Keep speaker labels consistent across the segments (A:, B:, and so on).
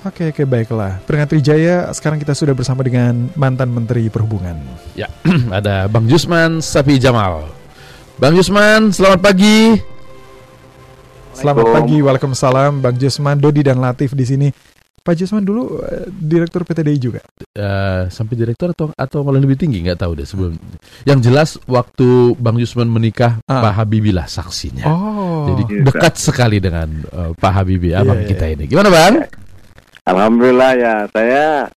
A: Oke, oke baiklah. Peringkat Trijaya, sekarang kita sudah bersama dengan mantan Menteri Perhubungan.
B: Ya, ada Bang Jusman Sapi Jamal. Bang Jusman, selamat pagi.
A: Selamat pagi, Waalaikumsalam, Bang Jusman, Dodi dan Latif di sini. Pak Jusman dulu uh, direktur PTDI juga.
B: Uh, sampai direktur atau atau malah lebih tinggi nggak tahu deh sebelum. Yang jelas waktu Bang Jusman menikah ah. Pak Habibie lah saksinya. Oh. Jadi dekat sekali dengan uh, Pak Habibie abang yeah, kita yeah. ini. Gimana Bang?
C: Alhamdulillah ya, saya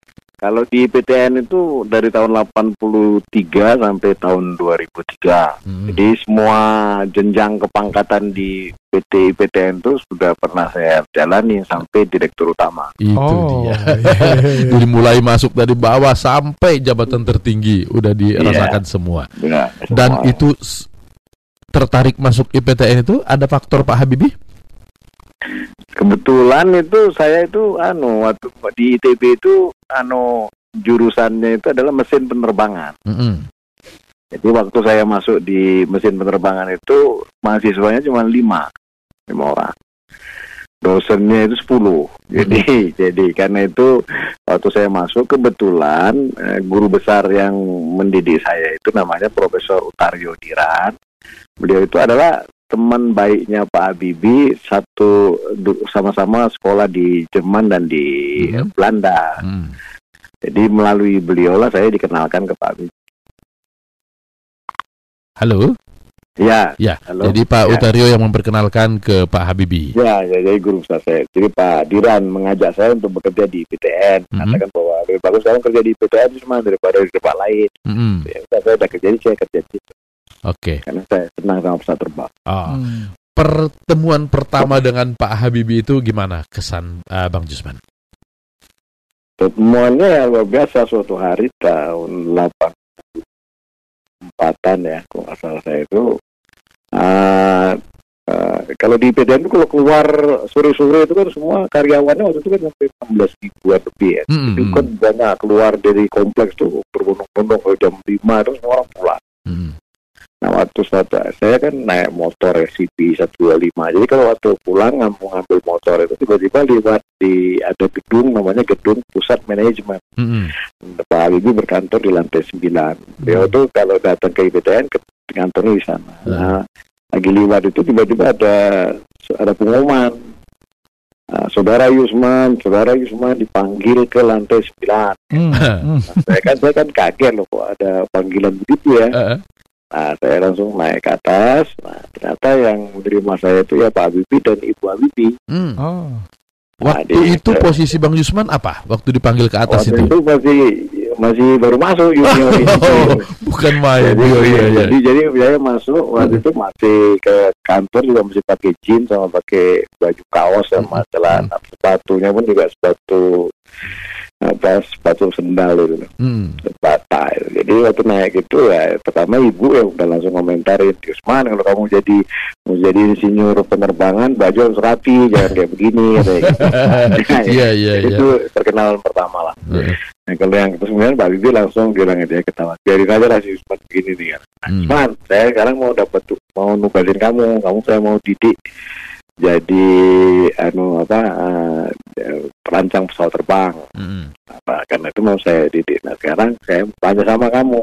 C: kalau di PTN itu dari tahun 83 sampai tahun 2003. Hmm. Jadi semua jenjang kepangkatan di PT PTN itu sudah pernah saya jalani sampai direktur utama.
B: Itu oh. dia. Jadi mulai masuk dari bawah sampai jabatan tertinggi udah dirasakan yeah. semua. Benar, Dan itu tertarik masuk IPTN itu ada faktor Pak Habibie?
C: Kebetulan itu saya itu anu waktu di ITB itu anu jurusannya itu adalah mesin penerbangan. Mm -hmm. Jadi waktu saya masuk di mesin penerbangan itu mahasiswanya cuma lima, lima orang. Dosennya itu sepuluh. Jadi mm -hmm. jadi karena itu waktu saya masuk kebetulan eh, guru besar yang mendidik saya itu namanya Profesor Utario Diran. Beliau itu adalah teman baiknya Pak Habibie satu sama-sama sekolah di Jerman dan di hmm. Belanda. Hmm. Jadi melalui beliau lah saya dikenalkan ke Pak Habibie.
B: Halo.
C: Ya.
B: Ya. Halo. Jadi Pak ya. Utario yang memperkenalkan ke Pak Habibie.
C: Ya, ya jadi guru besar saya. Jadi Pak Diran mengajak saya untuk bekerja di PTN. Mm -hmm. Katakan bahwa lebih bagus sekarang kerja di PTN cuma daripada di tempat lain. Mm -hmm. ya, saya udah kerja di saya kerja di situ.
B: Oke. Okay.
C: Karena saya senang sama pesawat terbang.
B: Oh. Hmm. Pertemuan pertama dengan Pak Habibie itu gimana kesan uh, Bang Jusman?
C: Pertemuannya ya luar biasa suatu hari tahun 84-an ya, kalau nggak salah saya itu. Uh, uh, kalau di PDN itu kalau keluar sore-sore itu kan semua karyawannya waktu itu kan sampai 16 ribuan lebih ya. Mm -hmm. Itu kan banyak keluar dari kompleks tuh berbondong-bondong jam 5 itu semua orang pulang. Mm -hmm. Nah waktu suatu saya kan naik motor CP 125 jadi kalau waktu pulang ngambil ngambil motor itu tiba-tiba lihat di ada gedung namanya gedung pusat manajemen mm -hmm. Pak Habibie berkantor di lantai 9 dia mm tuh kalau datang ke IPTN ke kantornya di sana mm nah lagi lewat itu tiba-tiba ada ada pengumuman Nah, saudara Yusman, saudara Yusman dipanggil ke lantai 9. Hmm. Nah, saya kan saya kan kaget loh kok ada panggilan begitu ya. Uh -uh. Nah, saya langsung naik ke atas. Nah, ternyata yang menerima saya itu ya Pak Habibie dan Ibu Habibie.
B: Hmm. Oh. Waktu nah, itu posisi Bang Yusman apa? Waktu dipanggil ke atas
C: waktu
B: itu?
C: itu masih masih baru masuk junior
B: oh, bukan main.
C: Jadi, oh, iya, iya. jadi, jadi saya masuk waktu itu masih ke kantor juga masih pakai jeans sama pakai baju kaos sama celana hmm. sepatunya pun juga sepatu apa sepatu sendal itu hmm. jadi waktu naik itu ya pertama ibu yang udah langsung komentarin Yusman kalau kamu jadi mau jadi insinyur penerbangan baju harus rapi jangan kayak begini gitu.
B: iya iya iya
C: itu perkenalan pertama lah hmm. nah kalau yang kemudian Pak Bibi langsung bilang dia ketawa biarin aja lah si Yusman begini nih kan nah, hmm. saya sekarang mau dapat mau nugasin kamu kamu saya mau didik jadi anu apa uh, perancang pesawat terbang. Mm. Apa karena itu mau saya didik. Nah sekarang saya tanya sama kamu.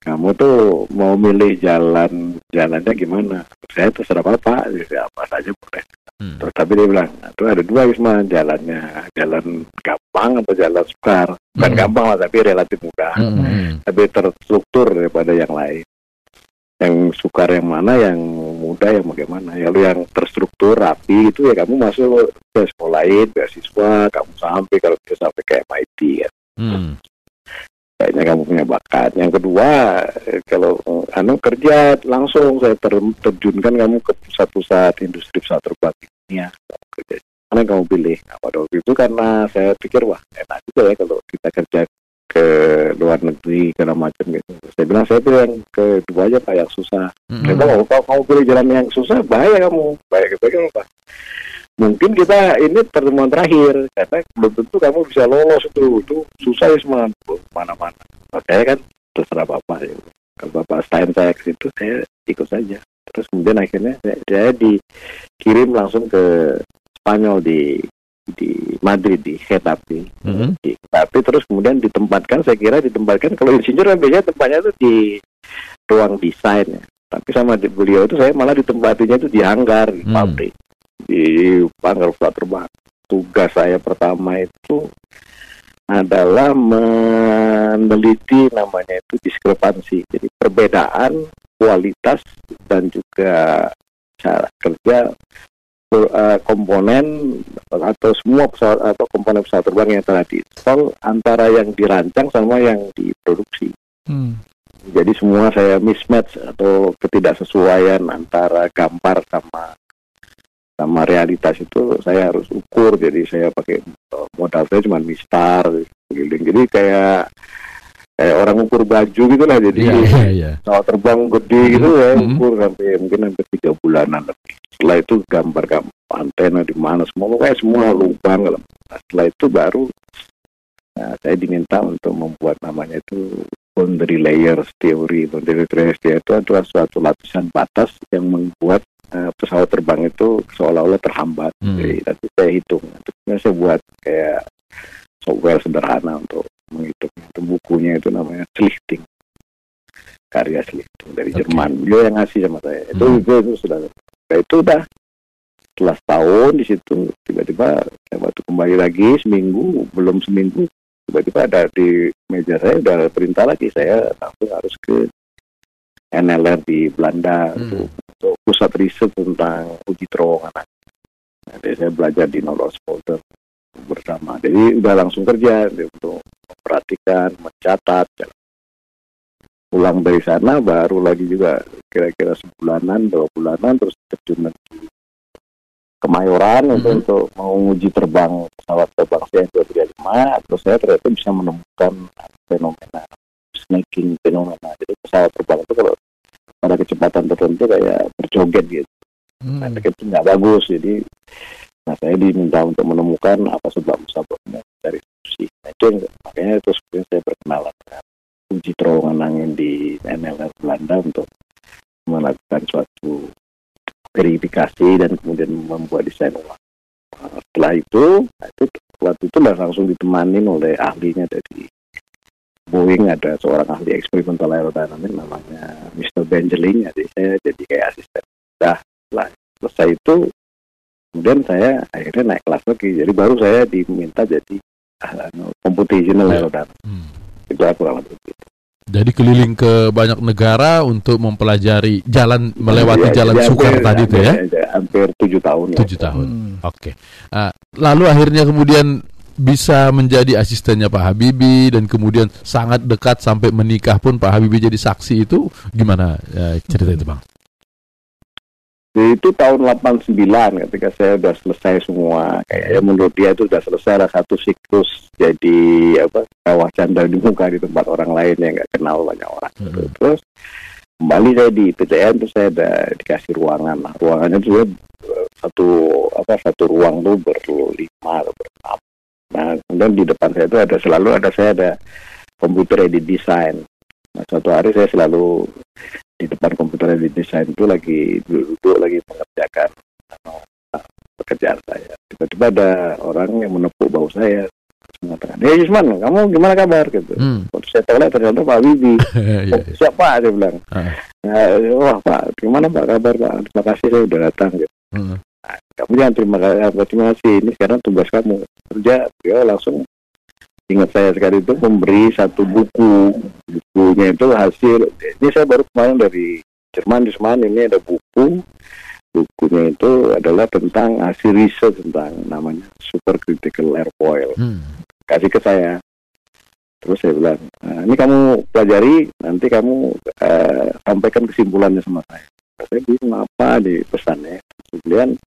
C: Kamu tuh mau milih jalan jalannya gimana? Saya terserah bapak, jadi apa saja boleh. Hmm. Terus tapi dia bilang, itu ada dua Wisma jalannya, jalan gampang atau jalan sukar. Bukan hmm. gampang lah, tapi relatif mudah. Hmm. Tapi terstruktur daripada yang lain yang sukar yang mana, yang muda yang bagaimana. Ya lu yang terstruktur rapi itu ya kamu masuk ke sekolah lain, beasiswa, kamu sampai kalau bisa sampai ke MIT kan. Hmm. Kayaknya kamu punya bakat. Yang kedua, kalau anu kerja langsung saya ter, terjunkan kamu ke pusat-pusat industri pesawat terbang dunia. Kerja mana kamu pilih? Nah, pada waktu itu karena saya pikir wah enak juga ya kalau kita kerja ke luar negeri segala macam gitu. Saya bilang saya pilih yang kedua aja pak yang susah. Mm-hmm. Saya bilang kalau kamu pilih jalan yang susah bahaya kamu. Bahaya gitu kan pak. Mungkin kita ini pertemuan terakhir karena belum tentu kamu bisa lolos itu itu susah ya semua mana-mana. Makanya kan terserah bapak ya. Kalau bapak Stein saya ke situ saya ikut saja. Terus kemudian akhirnya saya, saya dikirim langsung ke Spanyol di di Madrid di Getafe. Mm-hmm. di Getafe terus kemudian ditempatkan saya kira ditempatkan kalau insinyur kan biasanya tempatnya itu di ruang desain ya. Tapi sama di beliau itu saya malah ditempatinya itu di hanggar di mm. pabrik. Di hanggar pesawat terbang. Tugas saya pertama itu adalah meneliti namanya itu diskrepansi. Jadi perbedaan kualitas dan juga cara kerja uh, komponen atau semua pesawat atau komponen pesawat terbang yang telah diinstal antara yang dirancang sama yang diproduksi. Hmm. Jadi semua saya mismatch atau ketidaksesuaian antara gambar sama sama realitas itu saya harus ukur. Jadi saya pakai modal saya cuma mistar, jadi kayak kayak orang ukur baju gitu lah jadi yeah, yeah, yeah. pesawat terbang gede gitu ya mm -hmm. ukur sampai mungkin sampai tiga bulanan lebih setelah itu gambar gambar antena di mana semua pokoknya semua lubang setelah itu baru nah, saya diminta untuk membuat namanya itu boundary layers teori boundary layers itu adalah suatu lapisan batas yang membuat uh, pesawat terbang itu seolah-olah terhambat mm. jadi nanti saya hitung nanti saya buat kayak software sederhana untuk menghitung itu bukunya itu namanya Schlichting karya Schlichting dari okay. Jerman dia yang ngasih sama saya itu hmm. itu, itu sudah nah, itu udah setelah setahun di situ tiba-tiba saya waktu kembali lagi seminggu belum seminggu tiba-tiba ada di meja saya udah perintah lagi saya langsung harus ke NLR di Belanda hmm. untuk, untuk pusat riset tentang uji terowongan Jadi saya belajar di Nolos Polder bersama. Jadi udah langsung kerja untuk memperhatikan, mencatat. Pulang dari sana baru lagi juga kira-kira sebulanan, dua bulanan terus terjun di Kemayoran mm -hmm. untuk, mau uji terbang pesawat terbang CN235 terus saya ternyata bisa menemukan fenomena snaking fenomena. Jadi pesawat terbang itu kalau pada kecepatan tertentu kayak berjoget gitu. Hmm. Nah, itu nggak bagus. Jadi Nah, saya diminta untuk menemukan apa sebab-sebabnya dari fungsi. Nah, itu yang, makanya terus kemudian saya berkenalan dengan uji terowongan angin di NLR Belanda untuk melakukan suatu verifikasi dan kemudian membuat desain ulang. Nah, setelah itu, nah itu waktu itu langsung ditemani oleh ahlinya dari Boeing ada seorang ahli eksperimental aerodinamik namanya Mr. Benjeling jadi saya jadi kayak asisten. Nah, setelah selesai itu kemudian saya akhirnya naik kelas lagi jadi baru saya diminta jadi uh, computational ya. hmm. itu aku lebih itu
B: jadi keliling ke banyak negara untuk mempelajari jalan melewati ya, jalan sukar hampir, tadi itu ya?
C: ya? Hampir tujuh tahun.
B: Tujuh ya. tahun. Hmm. Oke. Okay. Uh, lalu akhirnya kemudian bisa menjadi asistennya Pak Habibie dan kemudian sangat dekat sampai menikah pun Pak Habibie jadi saksi itu gimana uh, cerita itu Bang?
C: Itu tahun 89 ketika saya sudah selesai semua. Kayaknya menurut dia itu sudah selesai ada satu siklus jadi apa kawah canda di muka di tempat orang lain yang nggak kenal banyak orang. Mm -hmm. terus kembali saya di PTN terus saya ada dikasih ruangan. Nah, ruangannya itu satu apa satu ruang tuh berlima atau berenam nah kemudian di depan saya itu ada selalu ada saya ada komputer edit design nah suatu hari saya selalu di depan komputer di desain itu lagi duduk lagi mengerjakan uh, pekerjaan saya. Tiba-tiba ada orang yang menepuk bau saya mengatakan, "Hei Yusman, kamu gimana kabar?" gitu. Hmm. saya tahu ternyata Pak Wibi. Iya, oh, iya. siapa? Dia bilang. Uh. Nah, wah Pak, gimana Pak kabar Pak? Terima kasih saya sudah datang gitu. Hmm. Nah, kamu jangan terima kasih, terima kasih. Ini sekarang tugas kamu kerja. Dia langsung ingat saya sekali itu memberi satu buku. Bukunya itu hasil ini saya baru kemarin dari Jerman di Jerman ini ada buku. Bukunya itu adalah tentang hasil riset tentang namanya supercritical airfoil hmm. kasih ke saya. Terus saya bilang nah, ini kamu pelajari nanti kamu uh, sampaikan kesimpulannya sama saya. Saya bingung apa di pesannya? Kemudian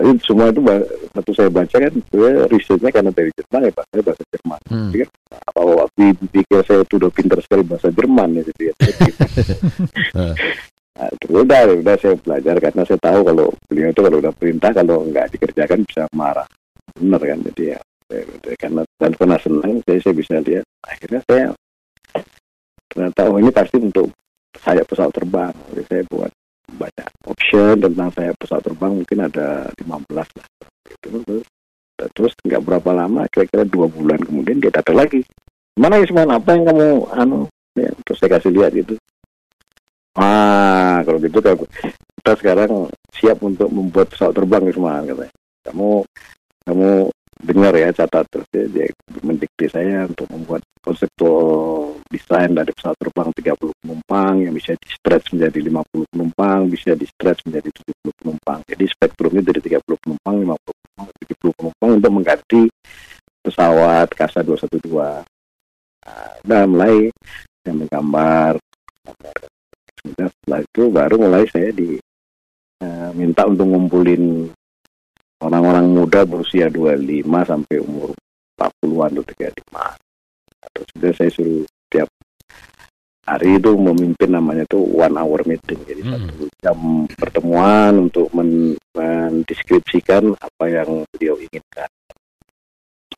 C: tapi semua itu waktu saya baca kan gue risetnya karena dari Jerman ya bahasa bahasa Jerman. Hmm. Jadi kan apa waktu pikir saya itu udah pintar sekali bahasa Jerman ya jadi ya. nah, terus udah udah saya belajar karena saya tahu kalau beliau itu kalau udah perintah kalau nggak dikerjakan bisa marah. Benar kan jadi ya karena dan pernah senang saya saya bisa lihat akhirnya saya ternyata oh ini pasti untuk saya pesawat terbang jadi saya buat banyak option tentang saya pesawat terbang mungkin ada 15 lah. Gitu. Terus nggak berapa lama kira-kira dua bulan kemudian dia datang lagi. Mana Isman apa yang kamu anu? Ya, terus saya kasih lihat gitu. Ah kalau gitu kita sekarang siap untuk membuat pesawat terbang Isman katanya. Kamu kamu dengar ya catat terus dia, dia mendikte saya untuk membuat desain dari pesawat terbang 30 penumpang yang bisa di stretch menjadi 50 penumpang bisa di stretch menjadi 70 penumpang. Jadi spektrumnya dari 30 penumpang 50 penumpang 70 penumpang untuk mengganti pesawat Kasa 212 nah, mulai saya menggambar setelah itu baru mulai saya di uh, minta untuk ngumpulin orang-orang muda berusia 25 sampai umur 40-an atau 35. Terus saya suruh hari itu memimpin namanya itu one hour meeting. Jadi hmm. satu jam pertemuan untuk men mendeskripsikan apa yang beliau inginkan.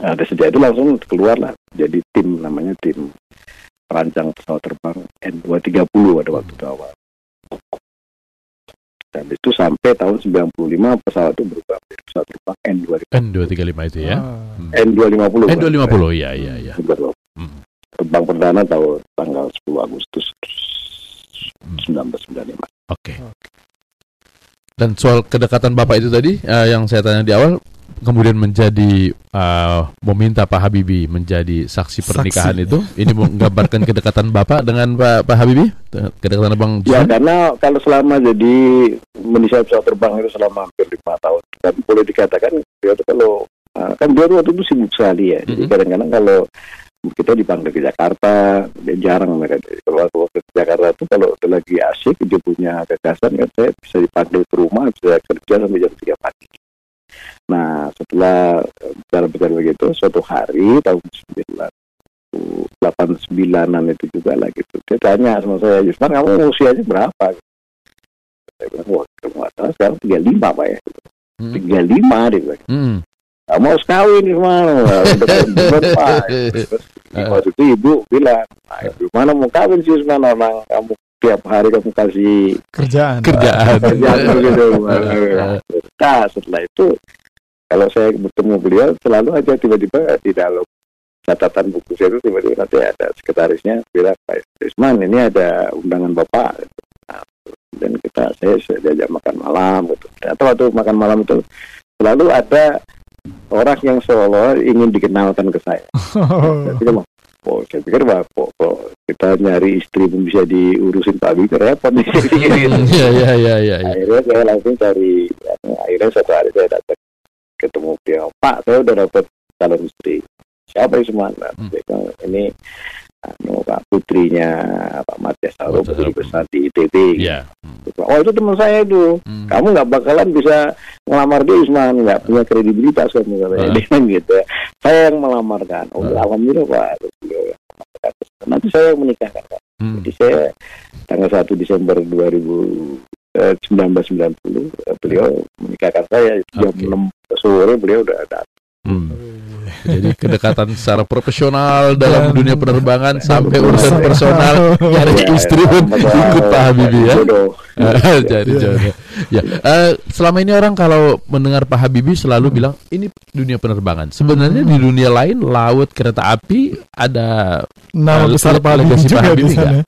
C: Nah, dari sejak itu langsung keluar lah jadi tim namanya tim perancang pesawat terbang N230 pada waktu itu awal. Dan itu sampai tahun 95 pesawat itu berubah menjadi pesawat terbang N235.
B: N235 itu ya?
C: Hmm. N250.
B: N250, iya, iya, iya.
C: Hmm. Terbang perdana tahun tanggal 10 Agustus 1995.
B: Oke. Okay. Dan soal kedekatan Bapak itu tadi, uh, yang saya tanya di awal, kemudian menjadi uh, meminta Pak Habibie menjadi saksi pernikahan saksi. itu ini menggambarkan kedekatan Bapak dengan Pak Pak Habibie kedekatan Abang
C: Ya karena kalau selama jadi menisa pesawat terbang itu selama hampir lima tahun dan boleh dikatakan dia itu kalau uh, kan dia waktu itu sibuk sekali ya mm -hmm. jadi kadang-kadang kalau kita dipanggil ke Jakarta dia jarang mereka kalau aku ke Jakarta itu kalau lagi asik dia punya gagasan kan saya bisa dipanggil ke rumah bisa kerja sampai jam tiga pagi Nah, setelah bicara-bicara begitu, suatu hari tahun 89-an itu juga lagi gitu. Dia tanya sama saya, Yusman kamu usianya berapa? Saya bilang, wah, kamu salah sekarang 35 Pak ya. Hmm. 35 dia bilang. Hmm. Kamu harus kawin Yusman. Udah Pak. Waktu itu ibu bilang, nah, ibu mana mau kawin sih Yusman orang kamu tiap hari kamu kasih
A: kerjaan.
B: Kerjaan, kerjaan gitu.
C: nah setelah itu kalau saya bertemu beliau selalu aja tiba-tiba di dalam catatan buku saya itu tiba-tiba nanti ada sekretarisnya bilang Pak Isman ini ada undangan bapak. Nah, dan kita saya diajak makan malam gitu. Atau waktu makan malam itu selalu ada orang yang seolah ingin dikenalkan ke saya. Jadi, Oh, saya pikir wah kok, kok kita nyari istri pun bisa diurusin Pak Habibie repot nih.
B: Iya iya iya iya.
C: Akhirnya saya langsung cari, ya, akhirnya satu hari saya datang ketemu dia Pak saya udah dapat calon istri siapa itu semua hmm. ini anu Pak putrinya Pak Matias Saru putri besar di ITB yeah. hmm. oh itu teman saya itu hmm. kamu nggak bakalan bisa melamar dia Isman nggak punya kredibilitas kamu katanya uh. dia gitu saya yang melamarkan oh uh. alhamdulillah Pak nanti saya yang menikahkan Pak hmm. jadi saya tanggal 1 Desember 2000 1990 eh, beliau menikahkan saya jam okay. 6 sore beliau udah ada. Hmm.
B: Jadi kedekatan secara profesional dalam Dan dunia penerbangan sampai urusan personal nyari ya, istri pun ikut Pak Habibie ya. Jadi jodoh. Ya, uh, selama ini orang kalau mendengar Pak Habibie selalu bilang ini dunia penerbangan. Sebenarnya di dunia lain laut kereta api ada
A: nama besar Pak Habibie juga Pak Habibie di sana.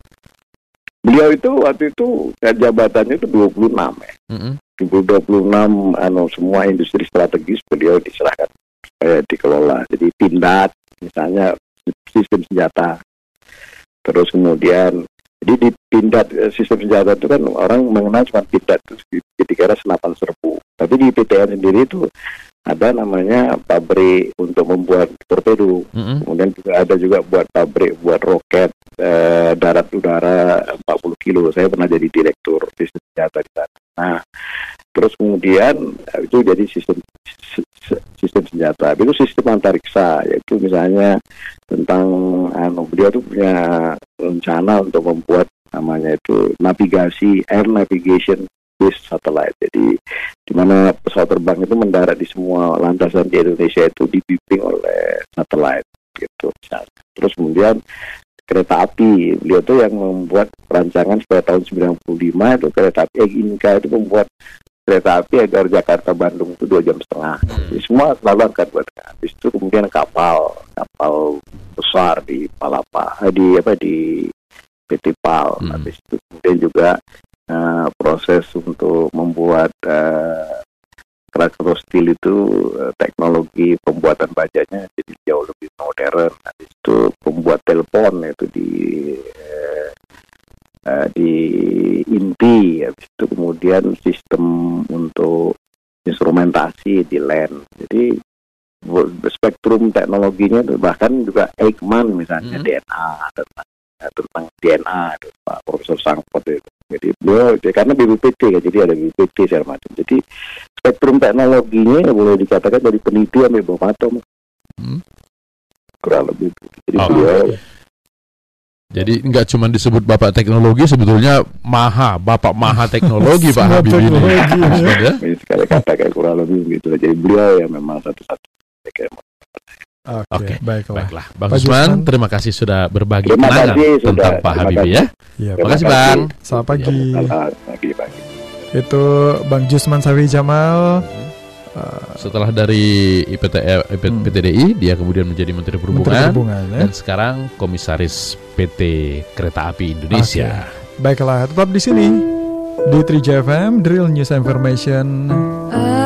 C: Beliau itu waktu itu jabatannya itu 26 ya. Mm -hmm. 26 anu semua industri strategis beliau diserahkan supaya dikelola. Jadi pindad misalnya sistem senjata. Terus kemudian jadi di pindad eh, sistem senjata itu kan orang mengenal cuma pindad itu dikira senapan serbu. Tapi di PTN sendiri itu ada namanya pabrik untuk membuat torpedo. Mm-hmm. Kemudian juga ada juga buat pabrik buat roket eh, darat udara 40 kilo. Saya pernah jadi direktur bisnis senjata di sana. Nah, terus kemudian eh, itu jadi sistem sistem senjata. Itu sistem antariksa, yaitu misalnya tentang anu beliau tuh punya rencana untuk membuat namanya itu navigasi air navigation base satellite. Jadi di mana pesawat terbang itu mendarat di semua landasan di Indonesia itu dibimbing oleh satelit gitu misalnya. Terus kemudian kereta api beliau tuh yang membuat perancangan supaya tahun 95 itu kereta api Inka itu membuat kereta api agar Jakarta Bandung itu dua jam setengah. Hmm. Jadi semua selalu akan buat habis itu kemudian kapal kapal besar di Palapa eh, di apa di PT PAL. Hmm. Habis itu kemudian juga uh, proses untuk membuat uh, keras steel itu uh, teknologi pembuatan bajanya jadi jauh lebih modern. Habis itu pembuat telepon itu di uh, uh, di inti habis itu kemudian sistem untuk instrumentasi di land jadi spektrum teknologinya bahkan juga Eichmann misalnya hmm. DNA tentang tentang DNA itu Pak Profesor Sangpot itu jadi beliau karena BPPT kan jadi ada BPPT segala macam jadi spektrum teknologinya boleh dikatakan dari penelitian di bawah atom hmm. kurang lebih jadi oh. beliau
B: jadi nggak cuma disebut bapak teknologi, sebetulnya maha, bapak maha teknologi Pak Habib ini.
C: ya. Sekali kata kayak kurang lebih gitu. Jadi beliau ya memang satu-satu.
B: Oke, okay, okay, baiklah. baiklah. Bang Usman, terima kasih sudah berbagi kenangan tentang Pak Habibie ya. ya terima kasih Bang.
A: Selamat pagi. Selamat pagi, pagi. Itu Bang Jusman Sawi Jamal.
B: Uh, Setelah dari IPT, hmm. PTDI, dia kemudian menjadi Menteri Perhubungan, Menteri Perhubungan ya? dan sekarang Komisaris PT Kereta Api Indonesia.
A: Okay. Baiklah, tetap di sini di 3 FM Drill News Information. Uh.